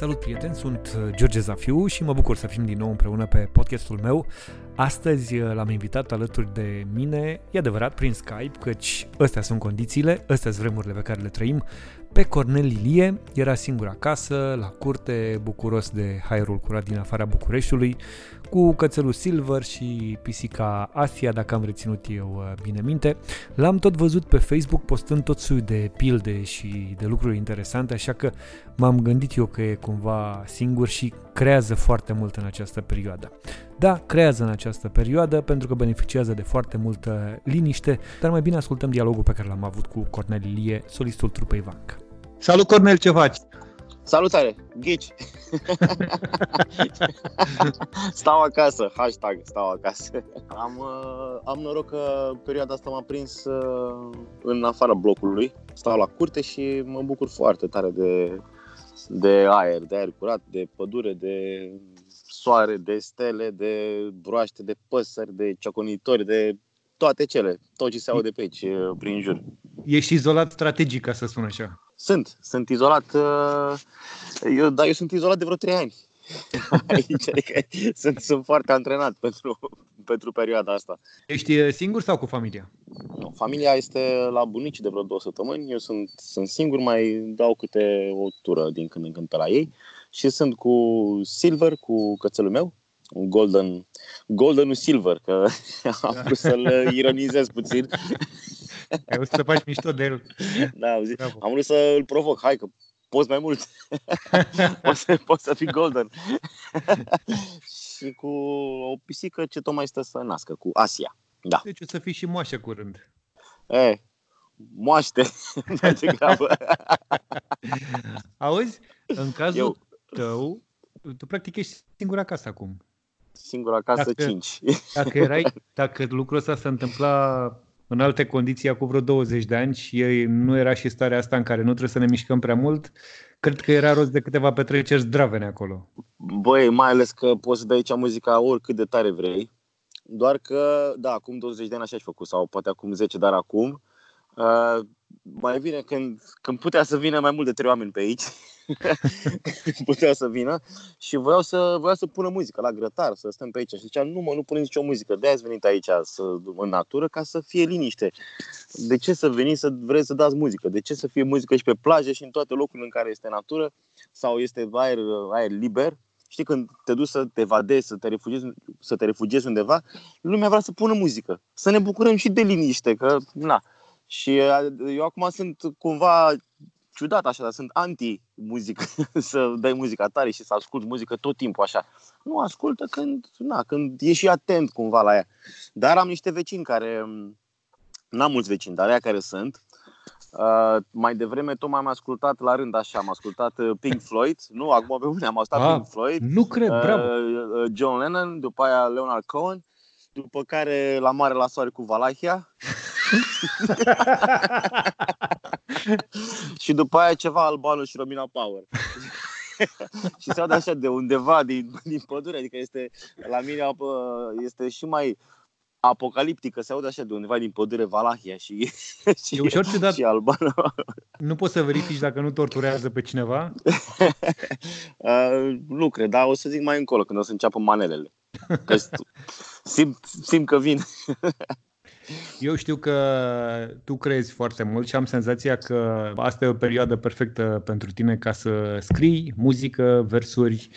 Salut prieteni, sunt uh, George Zafiu și mă bucur să fim din nou împreună pe podcastul meu. Astăzi uh, l-am invitat alături de mine, e adevărat, prin Skype, căci astea sunt condițiile, astea sunt vremurile pe care le trăim. Pe Cornel Lilie era singur acasă, la curte, bucuros de haerul curat din afara Bucureștiului, cu cățelul Silver și pisica Asia, dacă am reținut eu uh, bine minte. L-am tot văzut pe Facebook postând tot soiul de pilde și de lucruri interesante, așa că m-am gândit eu că e cumva singur și creează foarte mult în această perioadă. Da, creează în această perioadă pentru că beneficiază de foarte multă liniște, dar mai bine ascultăm dialogul pe care l-am avut cu Cornel Ilie, solistul trupei Vanc. Salut Cornel, ce faci? Salutare! Ghici! stau acasă, hashtag stau acasă. Am, uh, am noroc că perioada asta m-a prins uh, în afara blocului. Stau la curte și mă bucur foarte tare de, de aer, de aer curat, de pădure, de soare, de stele, de broaște, de păsări, de cioconitori, de toate cele, tot ce se aude pe aici, uh, prin jur. Ești izolat strategic, ca să spun așa. Sunt, sunt izolat, uh, eu, dar eu sunt izolat de vreo trei ani. Aici, adică sunt, sunt foarte antrenat pentru, pentru perioada asta. Ești uh, singur sau cu familia? Nu, familia este la bunici de vreo două săptămâni, eu sunt, sunt singur, mai dau câte o tură din când în când pe la ei și sunt cu Silver, cu cățelul meu, un golden, golden silver, că am vrut să-l ironizez puțin. Ai vrut să faci mișto de el. Da, am, zis, am vrut să îl provoc. Hai că poți mai mult. poți, să, poți să fii golden. și cu o pisică ce tocmai stă să nască, cu Asia. Da. Deci o să fii și moașă curând. E, moaște, mai degrabă. Auzi, în cazul Eu... tău, tu practic ești singur acasă acum. Singur acasă, dacă, 5. Dacă, erai, dacă lucrul ăsta se întâmpla în alte condiții acum vreo 20 de ani și nu era și starea asta în care nu trebuie să ne mișcăm prea mult, cred că era rost de câteva petreceri zdravene acolo. Băi, mai ales că poți să dai aici muzica oricât de tare vrei, doar că, da, acum 20 de ani așa ai făcut, sau poate acum 10, dar acum, uh, mai bine când, când putea să vină mai mult de trei oameni pe aici, putea să vină și voiau să, voiau să pună muzică la grătar, să stăm pe aici. Și zicea, nu mă, nu puneți nicio muzică, de ați venit aici să, în natură ca să fie liniște. De ce să veniți să vreți să dați muzică? De ce să fie muzică și pe plajă și în toate locurile în care este natură sau este aer, aer liber? Știi, când te duci să te vadezi, să te, refugiezi, să te refugiezi undeva, lumea vrea să pună muzică. Să ne bucurăm și de liniște, că, na. Și eu acum sunt cumva ciudat așa, dar sunt anti-muzică, să dai muzica tare și să ascult muzică tot timpul așa. Nu ascultă când, na, când e și atent cumva la ea. Dar am niște vecini care, n-am mulți vecini, dar ea care sunt, Uh, mai devreme tot am ascultat la rând așa, am ascultat uh, Pink Floyd, nu, acum pe bune am ascultat ah, Pink Floyd. Nu cred, uh, bravo. John Lennon, după aia Leonard Cohen, după care La Mare la Soare cu Valahia. și după aia ceva Albano și Romina Power. și se aude așa de undeva din, din pădure, adică este la mine este și mai apocaliptică, se aude așa de undeva din pădure Valahia și, și, e ușor ciudat. și Albano. Nu poți să verifici dacă nu torturează pe cineva? uh, nu cred, dar o să zic mai încolo, când o să înceapă manelele. Că simt, simt că vin. Eu știu că tu crezi foarte mult și am senzația că asta e o perioadă perfectă pentru tine ca să scrii muzică, versuri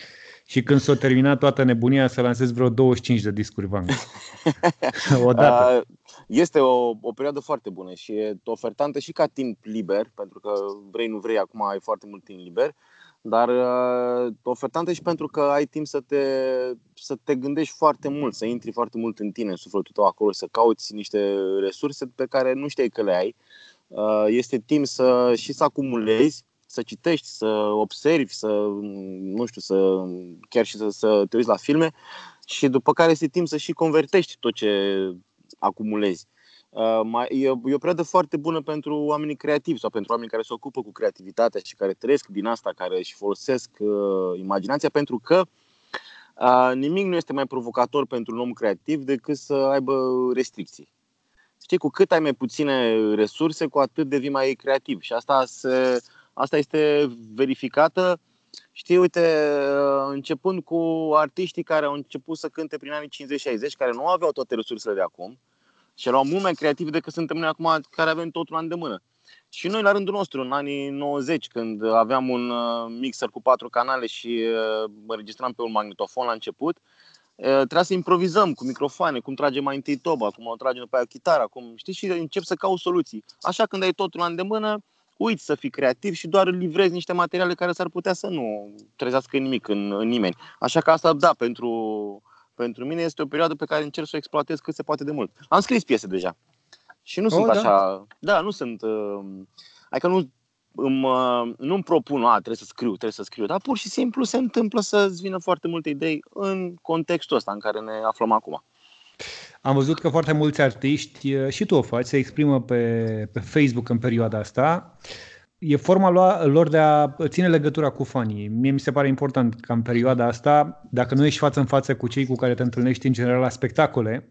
și când s-o terminat toată nebunia să lansezi vreo 25 de discuri Vang. Odată. Este o, o perioadă foarte bună și e ofertantă și ca timp liber, pentru că vrei nu vrei, acum ai foarte mult timp liber, dar uh, ofertantă și pentru că ai timp să te, să te gândești foarte mult, să intri foarte mult în tine, în sufletul tău acolo, să cauți niște resurse pe care nu știai că le ai. Uh, este timp să și să acumulezi, să citești, să observi, să, nu știu, să chiar și să, să te uiți la filme și după care este timp să și convertești tot ce acumulezi. Uh, mai, e, e o perioadă foarte bună pentru oamenii creativi sau pentru oamenii care se ocupă cu creativitatea și care trăiesc din asta, care își folosesc uh, imaginația, pentru că uh, nimic nu este mai provocator pentru un om creativ decât să aibă restricții. Știi, cu cât ai mai puține resurse, cu atât devii mai creativ. Și asta, se, asta este verificată Știi, uite, începând cu artiștii care au început să cânte prin anii 50-60, care nu aveau toate resursele de acum și erau mult mai creativi decât suntem noi acum, care avem totul la îndemână. Și noi, la rândul nostru, în anii 90, când aveam un uh, mixer cu patru canale și uh, înregistram pe un magnetofon la început, uh, trebuia să improvizăm cu microfoane, cum trage mai întâi toba, cum o trage după aia chitară, cum, știi, și încep să caut soluții. Așa, când ai totul la îndemână, uiți să fii creativ și doar livrezi niște materiale care s-ar putea să nu trezească nimic în, în nimeni. Așa că asta, da, pentru, pentru mine este o perioadă pe care încerc să o exploatez cât se poate de mult. Am scris piese deja. Și nu oh, sunt da? așa. Da, nu sunt. Uh, adică nu îmi, uh, nu-mi propun, a, trebuie să scriu, trebuie să scriu, dar pur și simplu se întâmplă să-ți vină foarte multe idei în contextul ăsta în care ne aflăm acum. Am văzut că foarte mulți artiști, uh, și tu o faci, se exprimă pe, pe Facebook în perioada asta. E forma lor de a ține legătura cu fanii. Mie mi se pare important ca în perioada asta, dacă nu ești față în față cu cei cu care te întâlnești în general la spectacole,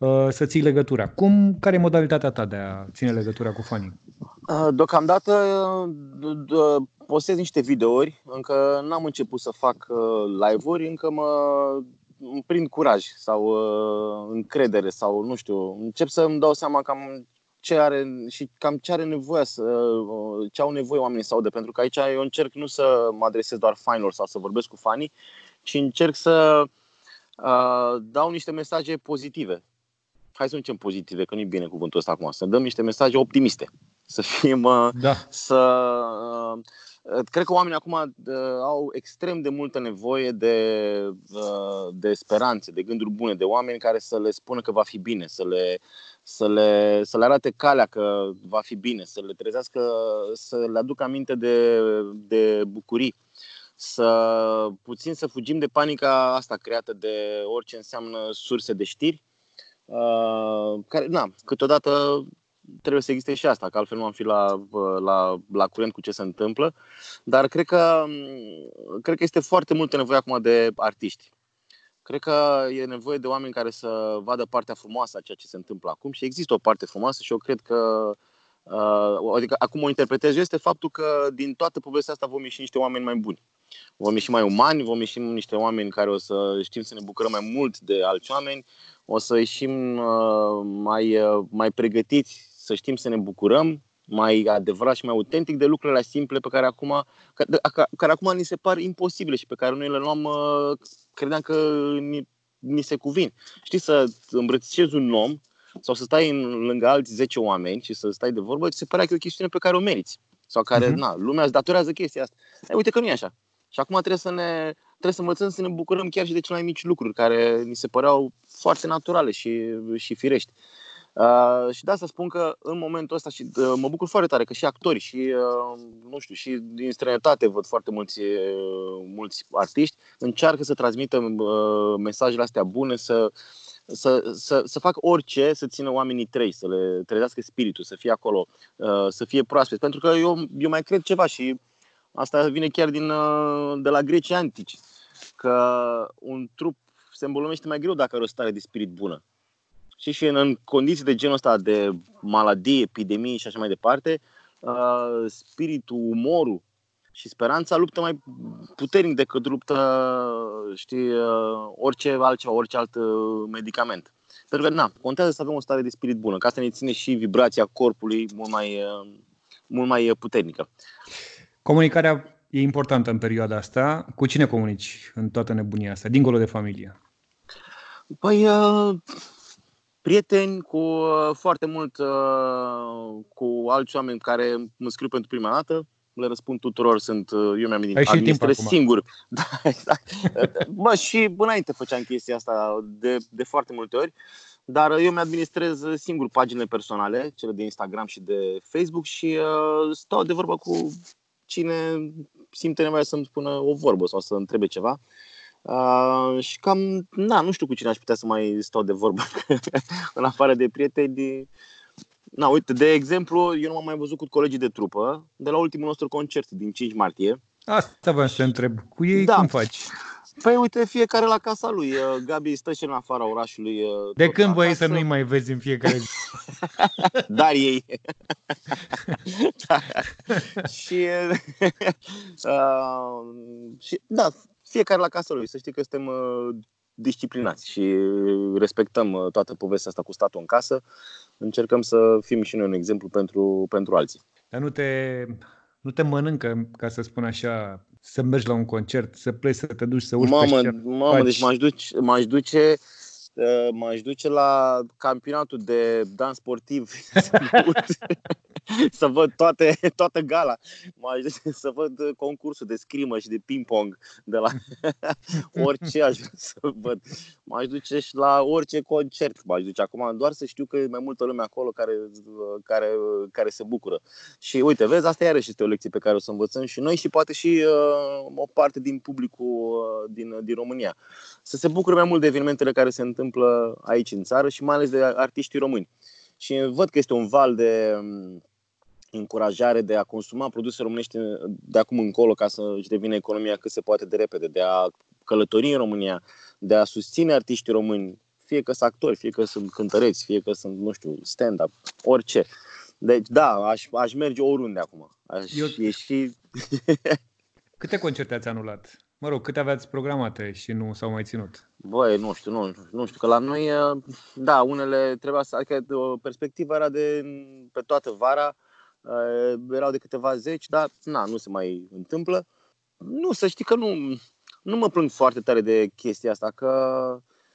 Uh, să ții legătura. Cum, care e modalitatea ta de a ține legătura cu fanii? Uh, deocamdată uh, postez niște videouri, încă n-am început să fac live-uri, încă mă îmi prind curaj sau încredere sau nu știu, încep să îmi dau seama cam ce are și cam ce are nevoie să, ce au nevoie oamenii să audă, pentru că aici eu încerc nu să mă adresez doar fanilor sau să vorbesc cu fanii, ci încerc să uh, dau niște mesaje pozitive hai să zicem pozitive, că nu e bine cuvântul ăsta acum, să dăm niște mesaje optimiste. Să fim, uh, da. să... Uh, cred că oamenii acum uh, au extrem de multă nevoie de, de speranțe, de gânduri bune, de oameni care să le spună că va fi bine, să le, să le, să le arate calea că va fi bine, să le trezească, să le aducă aminte de, de bucurii să puțin să fugim de panica asta creată de orice înseamnă surse de știri Uh, care, na, câteodată trebuie să existe și asta, că altfel nu am fi la, uh, la, la curent cu ce se întâmplă. Dar cred că, um, cred că este foarte multă nevoie acum de artiști. Cred că e nevoie de oameni care să vadă partea frumoasă a ceea ce se întâmplă acum și există o parte frumoasă și eu cred că Uh, adică acum o interpretez este faptul că din toată povestea asta vom ieși niște oameni mai buni. Vom ieși mai umani, vom ieși niște oameni care o să știm să ne bucurăm mai mult de alți oameni, o să ieșim uh, mai, uh, mai pregătiți să știm să ne bucurăm, mai adevărat și mai autentic de lucrurile simple pe care acum, care acum ni se par imposibile și pe care noi le luam, uh, credeam că ni, ni se cuvin. Știi, să îmbrățișezi un om sau să stai în, lângă alți 10 oameni și să stai de vorbă, ți se părea că e o chestiune pe care o meriți. Sau care, uh-huh. na, lumea îți datorează chestia asta. Ei, uite că nu e așa. Și acum trebuie să ne trebuie să învățăm să ne bucurăm chiar și de cele mai mici lucruri care ni se păreau foarte naturale și, și firești. Uh, și de asta spun că în momentul ăsta și uh, mă bucur foarte tare că și actorii și uh, nu știu, și din străinătate văd foarte mulți, uh, mulți artiști încearcă să transmită uh, mesajele astea bune, să, să, să, să fac orice să țină oamenii trei, să le trezească spiritul, să fie acolo, uh, să fie proaspeți. Pentru că eu, eu mai cred ceva și asta vine chiar din, uh, de la grecii antici că un trup se îmbolnăvește mai greu dacă are o stare de spirit bună. Și și în, în condiții de genul ăsta de maladie, epidemii și așa mai departe, uh, spiritul, umorul și speranța luptă mai puternic decât luptă, știi, uh, orice altceva, orice alt uh, medicament. Pentru că, na, contează să avem o stare de spirit bună, ca să ne ține și vibrația corpului mult mai, uh, mult mai puternică. Comunicarea e importantă în perioada asta. Cu cine comunici în toată nebunia asta, dincolo de familie? Păi, uh, prieteni cu uh, foarte mult, uh, cu alți oameni care mă scriu pentru prima dată, le răspund tuturor, sunt, uh, eu mi-am administrez singur. Da, exact. Bă, și înainte făceam chestia asta de, de foarte multe ori, dar eu mi-administrez singur paginile personale, cele de Instagram și de Facebook și uh, stau de vorbă cu cine simte nevoia să-mi spună o vorbă sau să întrebe ceva. Uh, și cam, na, nu știu cu cine aș putea să mai stau de vorbă în afară de prieteni. Na, uite, de exemplu, eu nu m-am mai văzut cu colegii de trupă de la ultimul nostru concert din 5 martie. Asta vreau să întreb. Cu ei da. cum faci? Păi uite, fiecare la casa lui. Uh, Gabi stă și în afara orașului. uh, De tot când voi să acasă. nu-i mai vezi în fiecare zi? Dar ei. da. și, uh, și, da, fiecare la casa lui. Să știi că suntem uh, disciplinați și respectăm uh, toată povestea asta cu statul în casă. Încercăm să fim și noi un exemplu pentru, pentru alții. Dar nu te, nu te mănâncă, ca să spun așa, să mergi la un concert, să pleci, să te duci, să urci pe Mamă, scenă. mamă faci- deci m-aș duce, m-aș duce uh, m-aș duce la campionatul de dans sportiv să văd, să văd toate, toată gala. M-aș duce să văd concursul de scrimă și de ping-pong de la orice aș vrea să văd. M-aș duce și la orice concert. M-aș duce acum doar să știu că e mai multă lume acolo care, care, care se bucură. Și uite, vezi, asta iarăși este o lecție pe care o să învățăm și noi și poate și uh, o parte din publicul uh, din, din România. Să se bucure mai mult de evenimentele care se întâmplă aici în țară și mai ales de artiștii români. Și văd că este un val de um, încurajare de a consuma produse românești de acum încolo ca să își devină economia cât se poate de repede, de a călători în România, de a susține artiștii români, fie că sunt actori, fie că sunt cântăreți, fie că sunt, nu știu, stand-up, orice. Deci, da, aș, aș merge oriunde acum. Aș Eu- ieși... Câte concerte ați anulat? Mă rog, câte aveați programate și nu s-au mai ținut? Băi, nu știu, nu, nu știu, că la noi, eh, da, unele trebuia să, adică o perspectiva era de pe toată vara, eh, erau de câteva zeci, dar na, nu se mai întâmplă. Nu, să știi că nu, nu mă plâng foarte tare de chestia asta, că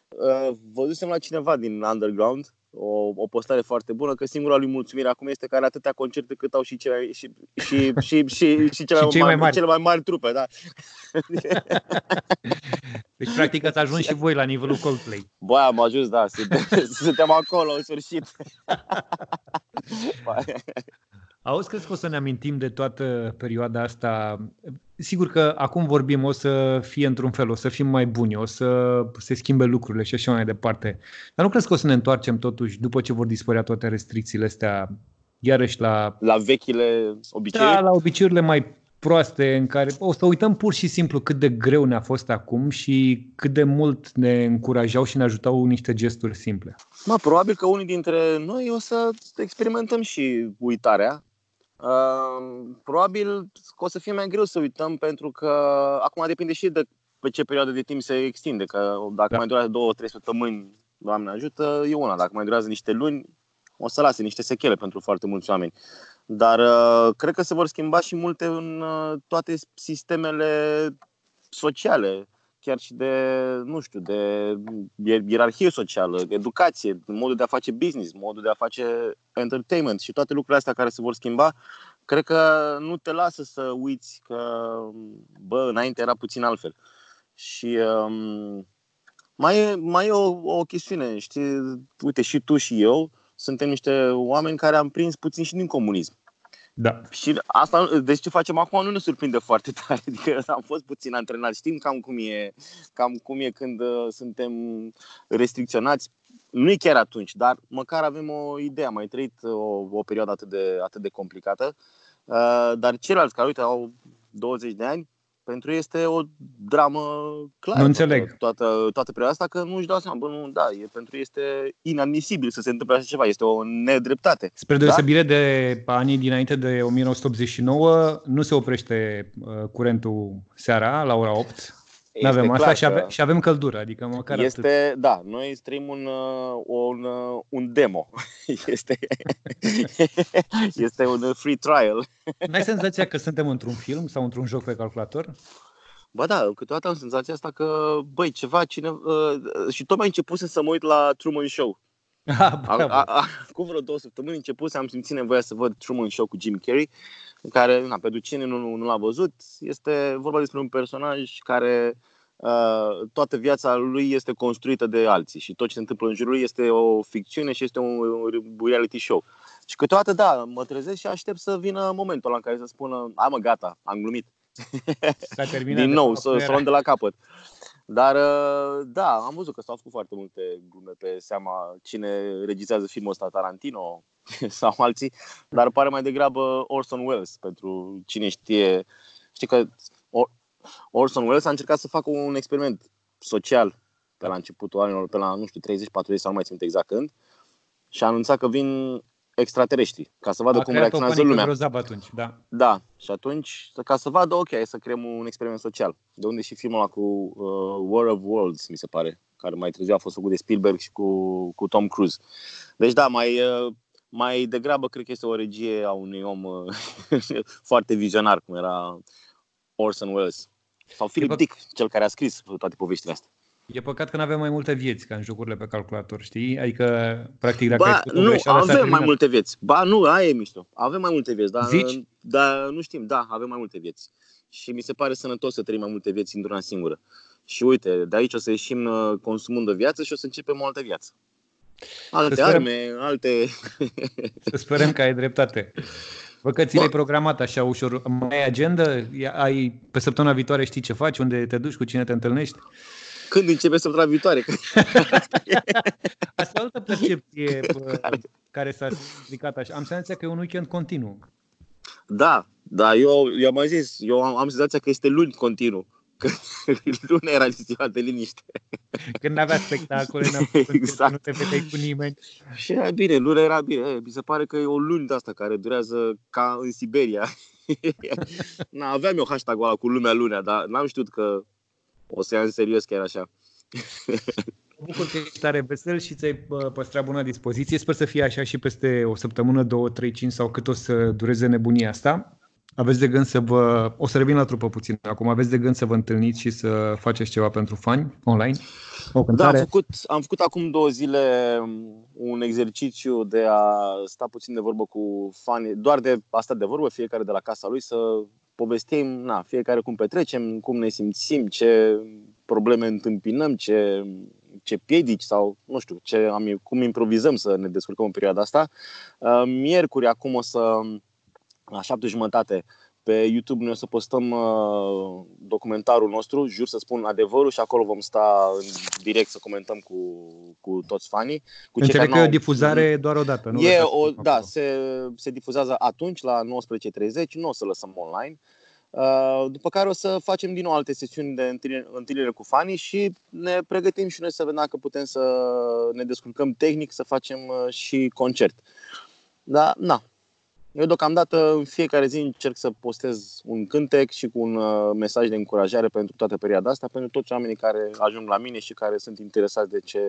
uh, văzusem la cineva din underground o, o postare foarte bună, că singura lui mulțumire acum este că are atâtea concerte cât au și, cele, și, și, și, și, și, cele, Și cei mai mari. cele mai mari trupe, da. Deci, practic, ați ajuns și voi la nivelul Coldplay. Bă, am ajuns, da, suntem, suntem acolo în sfârșit. Auzi, crezi că o să ne amintim de toată perioada asta? Sigur că acum vorbim, o să fie într-un fel, o să fim mai buni, o să se schimbe lucrurile și așa mai departe. Dar nu crezi că o să ne întoarcem totuși, după ce vor dispărea toate restricțiile astea, iarăși la, La vechile obiceiuri. da, la obiceiurile mai proaste în care o să uităm pur și simplu cât de greu ne-a fost acum și cât de mult ne încurajau și ne ajutau niște gesturi simple. Mă, probabil că unii dintre noi o să experimentăm și uitarea. Uh, probabil că o să fie mai greu să uităm pentru că acum depinde și de pe ce perioadă de timp se extinde. Că dacă Da. mai durează două, trei săptămâni, Doamne ajută, e una. Dacă mai durează niște luni, o să lase niște sechele pentru foarte mulți oameni. Dar uh, cred că se vor schimba și multe în uh, toate sistemele sociale, chiar și de, nu știu, de ier- ierarhie socială, de educație, modul de a face business, modul de a face entertainment și toate lucrurile astea care se vor schimba, cred că nu te lasă să uiți că, bă, înainte era puțin altfel. Și um, mai e, mai e o, o chestiune, știi, uite, și tu și eu suntem niște oameni care am prins puțin și din comunism. Da. Și asta, deci ce facem acum nu ne surprinde foarte tare, adică am fost puțin antrenați, știm cam cum e, cam cum e când uh, suntem restricționați. Nu e chiar atunci, dar măcar avem o idee, am mai trăit o, o perioadă atât de, atât de complicată. Uh, dar ceilalți care, uite, au 20 de ani, pentru ei este o dramă clară. Nu înțeleg. Toată, toată, toată perioada asta, că nu își dau seama, bă, nu, da, e, pentru ei este inadmisibil să se întâmple așa ceva, este o nedreptate. Spre deosebire da? de anii dinainte de 1989, nu se oprește uh, curentul seara la ora 8. Nu avem asta clar și, că- ave- și avem căldură, adică măcar atât. este, da, noi trăim un, uh, un, uh, un demo. Este, este un free trial. N-ai senzația că suntem într-un film sau într-un joc pe calculator? Ba da, câteodată am senzația asta că, băi, ceva, cine... Uh, și tocmai început să mă uit la Truman Show. Ah, A, bravo. a, a, cu vreo două săptămâni început să am simțit nevoia să văd Truman Show cu Jim Carrey, care, na, pentru cine nu, nu l-a văzut, este vorba despre un personaj care uh, toată viața lui este construită de alții și tot ce se întâmplă în jurul lui este o ficțiune și este un, un reality show. Și câteodată, da, mă trezesc și aștept să vină momentul ăla în care să spună, a mă, gata, am glumit. S-a terminat Din de nou, fapt, să, nu să o era- luăm de la capăt. Dar, uh, da, am văzut că s-au făcut foarte multe glume pe seama cine regizează filmul ăsta, Tarantino sau alții, dar pare mai degrabă Orson Welles, pentru cine știe. Știi că o- Orson Welles a încercat să facă un experiment social pe la începutul anilor, pe la, nu știu, 30-40 sau nu mai țin exact când, și a anunțat că vin extraterestri, ca să vadă A cum creat o reacționează panică lumea. grozavă atunci, da. Da, și atunci, ca să vadă, ok, hai să creăm un experiment social. De unde și filmul ăla cu uh, War of Worlds, mi se pare, care mai târziu a fost făcut de Spielberg și cu, cu Tom Cruise. Deci da, mai, uh, mai degrabă cred că este o regie a unui om uh, foarte vizionar, cum era Orson Welles. Sau Philip pă- Dick, cel care a scris toate poveștile astea. E păcat că nu avem mai multe vieți ca în jocurile pe calculator, știi? Adică, practic, dacă ai Ba, făcut o nu, greșeală, s-a avem mai terminat. multe vieți. Ba, nu, aia e mișto. Avem mai multe vieți, dar, Zici? dar nu știm. Da, avem mai multe vieți. Și mi se pare sănătos să trăim mai multe vieți într-una singură. Și uite, de aici o să ieșim uh, consumând o viață și o să începem o altă viață. Alte sperăm. arme, alte... Să sperăm că ai dreptate. Bă, că ți l-ai programat așa ușor. Mai ai agenda? Ia- Ai, pe săptămâna viitoare știi ce faci? Unde te duci? Cu cine te întâlnești? Când începe săptămâna viitoare? Asta e o altă percepție bă, care s-a stricat așa. Am senzația că e un weekend continuu. Da, da, eu, eu am mai zis, eu am, am senzația că este luni continuu. Că luna era ziua de liniște. Când n-avea spectacole, n-avea Exact. nu te vedeai cu nimeni. Și era bine, luna era bine. E, mi se pare că e o luni de asta care durează ca în Siberia. Na, aveam eu hashtag-ul ăla cu lumea lunea, dar n-am știut că o să ia în serios chiar așa. Mă bucur că ești tare vesel și ți-ai bă, păstrat bună dispoziție. Sper să fie așa și peste o săptămână, două, trei, cinci sau cât o să dureze nebunia asta. Aveți de gând să vă... O să revin la trupă puțin. Acum aveți de gând să vă întâlniți și să faceți ceva pentru fani online? O Da, am cântare? făcut, am făcut acum două zile um, un exercițiu de a sta puțin de vorbă cu fanii, doar de a sta de vorbă, fiecare de la casa lui, să povestim, na, fiecare cum petrecem, cum ne simțim, ce probleme întâmpinăm, ce, ce piedici sau, nu știu, ce am, cum improvizăm să ne descurcăm în perioada asta. Uh, Miercuri, acum o să, la șapte jumătate, pe YouTube noi o să postăm uh, documentarul nostru, jur să spun adevărul și acolo vom sta în direct să comentăm cu, cu toți fanii. Cu cei Înțeleg care că e o n-au- difuzare doar o dată. Nu E lăsați o, acum da, acolo. se, se difuzează atunci la 19.30, nu o să lăsăm online. Uh, După care o să facem din nou alte sesiuni de întâlnire, întâlnire cu fanii și ne pregătim și noi să vedem dacă putem să ne descurcăm tehnic, să facem uh, și concert. Da, na. Eu deocamdată în fiecare zi încerc să postez un cântec și cu un uh, mesaj de încurajare pentru toată perioada asta, pentru toți oamenii care ajung la mine și care sunt interesați de ce,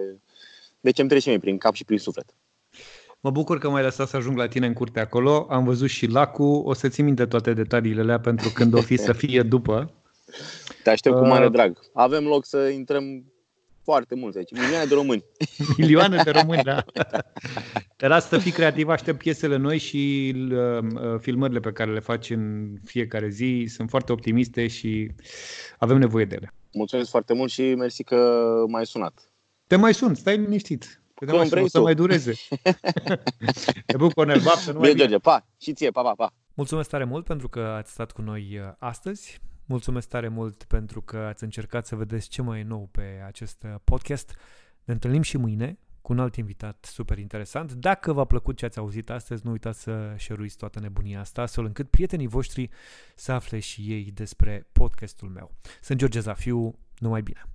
de ce îmi trece mie prin cap și prin suflet. Mă bucur că m-ai lăsat să ajung la tine în curte acolo. Am văzut și lacul. O să ții minte toate detaliile alea pentru când o fi să fie după. Te aștept cu mare Uh, drag. Avem loc să intrăm foarte mulți aici, milioane de români. Milioane de români, da. Dar asta să fii creativ, aștept piesele noi și uh, uh, filmările pe care le faci în fiecare zi. Sunt foarte optimiste și avem nevoie de ele. Mulțumesc foarte mult și mersi că m-ai sunat. Te mai sun, stai liniștit. Te Când mai sun, vrei o să tu. mai dureze. Te bucur, Cornel, baftă, numai Bine, bine. George, pa! Și ție, pa, pa, pa! Mulțumesc tare mult pentru că ați stat cu noi uh, astăzi. Mulțumesc tare mult pentru că ați încercat să vedeți ce mai e nou pe acest uh, podcast. Ne întâlnim și mâine cu un alt invitat super interesant. Dacă v-a plăcut ce ați auzit astăzi, nu uitați să share toată nebunia asta, astfel încât prietenii voștri să afle și ei despre podcastul meu. Sunt George Zafiu, numai bine!